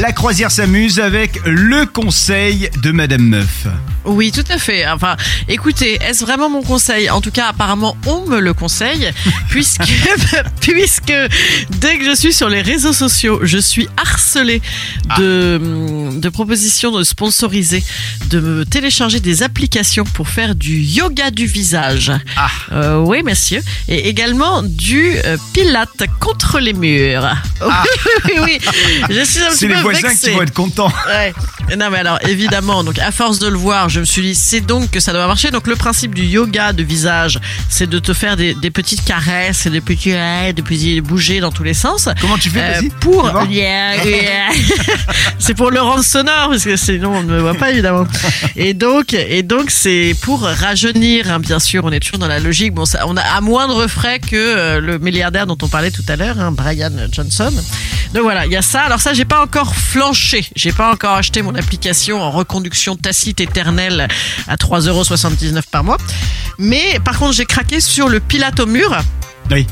La croisière s'amuse avec le conseil de Madame Meuf. Oui, tout à fait. Enfin, écoutez, est-ce vraiment mon conseil? En tout cas, apparemment, on me le conseille, puisque, puisque dès que je suis sur les réseaux sociaux, je suis harcelée de, de propositions de sponsoriser, de me télécharger des applications pour faire du yoga du visage. Ah. Euh, oui, monsieur. Et également du euh, pilate contre les murs. Oui, oui, oui. Je suis un Ah. Petit peu voisins vexée. qui vont être contents. Ouais. Non mais alors évidemment, donc à force de le voir, je me suis dit c'est donc que ça doit marcher. Donc le principe du yoga de visage, c'est de te faire des, des petites caresses et des petits ouais, des petits bouger dans tous les sens. Comment tu fais, Euh, vas-y pour. Yeah, yeah. c'est pour le rendre sonore parce que sinon on ne me voit pas évidemment. Et donc et donc c'est pour rajeunir hein, bien sûr, on est toujours dans la logique. Bon ça on a à moindre frais que euh, le milliardaire dont on parlait tout à l'heure, hein, Brian Johnson. Donc voilà, il y a ça. Alors ça j'ai pas encore flanché, j'ai pas encore acheté mon application en reconduction tacite éternelle à 3,79€ par mois. Mais par contre, j'ai craqué sur le pilate au mur. Oui.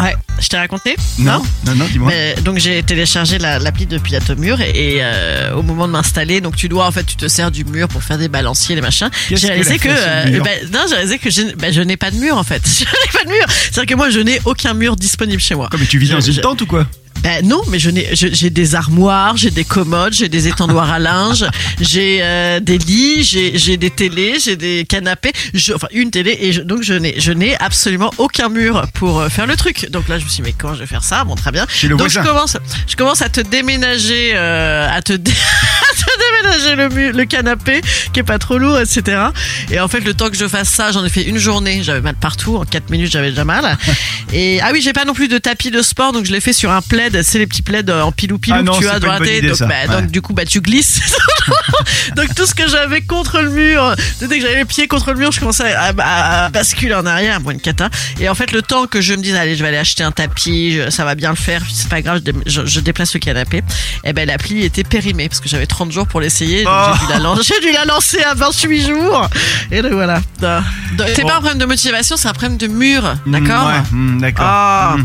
Ouais, je t'ai raconté Non, non, non, dis-moi. mais, donc j'ai téléchargé la- l'appli de Pilate au mur et, et, euh, au moment de m'installer, donc tu dois en fait tu te sers du mur pour faire des balanciers les machins. J'ai réalisé que euh, bah, non j'ai réalisé que je, bah, je n'ai pas de mur en fait. Je n'ai pas de mur. C'est-à-dire que moi je n'ai aucun mur disponible chez moi. Comme tu vis dans une tente ou quoi? Ben non, mais je n'ai, j'ai des armoires, j'ai des commodes, j'ai des étendoirs à linge, j'ai euh, des lits, j'ai, j'ai des télés, j'ai des canapés, je, enfin une télé et je- donc je n'ai, je n'ai absolument aucun mur pour euh, faire le truc. Donc là je me suis mais comment je vais faire ça Bon très bien. Chez le donc voisin. je commence, je commence à te déménager, euh, à te, dé- à te déménager le canapé qui est pas trop lourd, etc. Et en fait le temps que je fasse ça, j'en ai fait une journée, j'avais mal partout, en 4 minutes j'avais déjà mal. Et ah oui j'ai pas non plus de tapis de sport donc je l'ai fait sur un plaid, c'est les petits plaids en pilou pilou Ah non, que tu c'est as pas une bonne idée, Donc, ça. bah, Ouais. donc du coup bah tu glisses. donc tout ce que j'avais contre le mur, dès que j'avais les pieds contre le mur, je commençais à, à- à basculer en arrière, bon une cata. Et en fait le temps que je me dise allez je vais aller acheter un tapis, je- ça va bien le faire, c'est pas grave, je, dé- je- je déplace le canapé. Et ben l'appli était périmée parce que j'avais 30 jours pour l'essayer, donc Oh. j'ai dû la lancer, j'ai dû la lancer à 28 jours. Et donc voilà. C'est Bon. pas un problème de motivation, c'est un problème de mur, Mm, d'accord ouais, mm, D'accord. ah.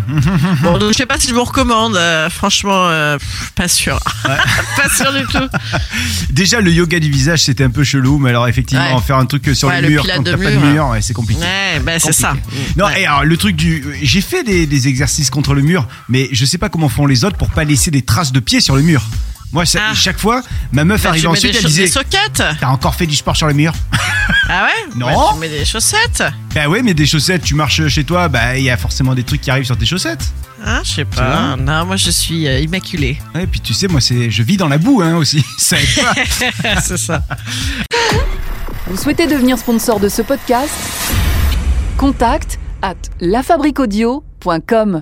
Bon, donc je sais pas si je vous recommande. euh, franchement, euh, pff, pas sûr. pas sûr du tout. Déjà, le yoga du visage, c'était un peu chelou, mais alors effectivement, Ouais. faire un truc sur Ouais, le le mur pilate quand t'as pas de mur. ouais, c'est compliqué. Ouais, ben c'est ça. Non, et alors le truc du. J'ai fait des, des exercices contre le mur, mais je sais pas comment font les autres pour pas laisser des traces de pied sur le mur. Moi, ça- Ah. chaque fois, ma meuf Bah, arrivait tu mets ensuite, des, elle cha- des disait soquettes. T'as encore fait du sport sur le mur Ah ouais Non. Bah, Tu mets des chaussettes. Bah ouais, mais des chaussettes, tu marches chez toi, bah il y a forcément des trucs qui arrivent sur tes chaussettes. Ah, je sais pas. Non, moi je suis euh, immaculée. Ouais, et puis tu sais, moi, c'est, je vis dans la boue hein, aussi. Ça aide pas. c'est ça. Vous souhaitez devenir sponsor de ce podcast? Contact à lafabriquaudio.com.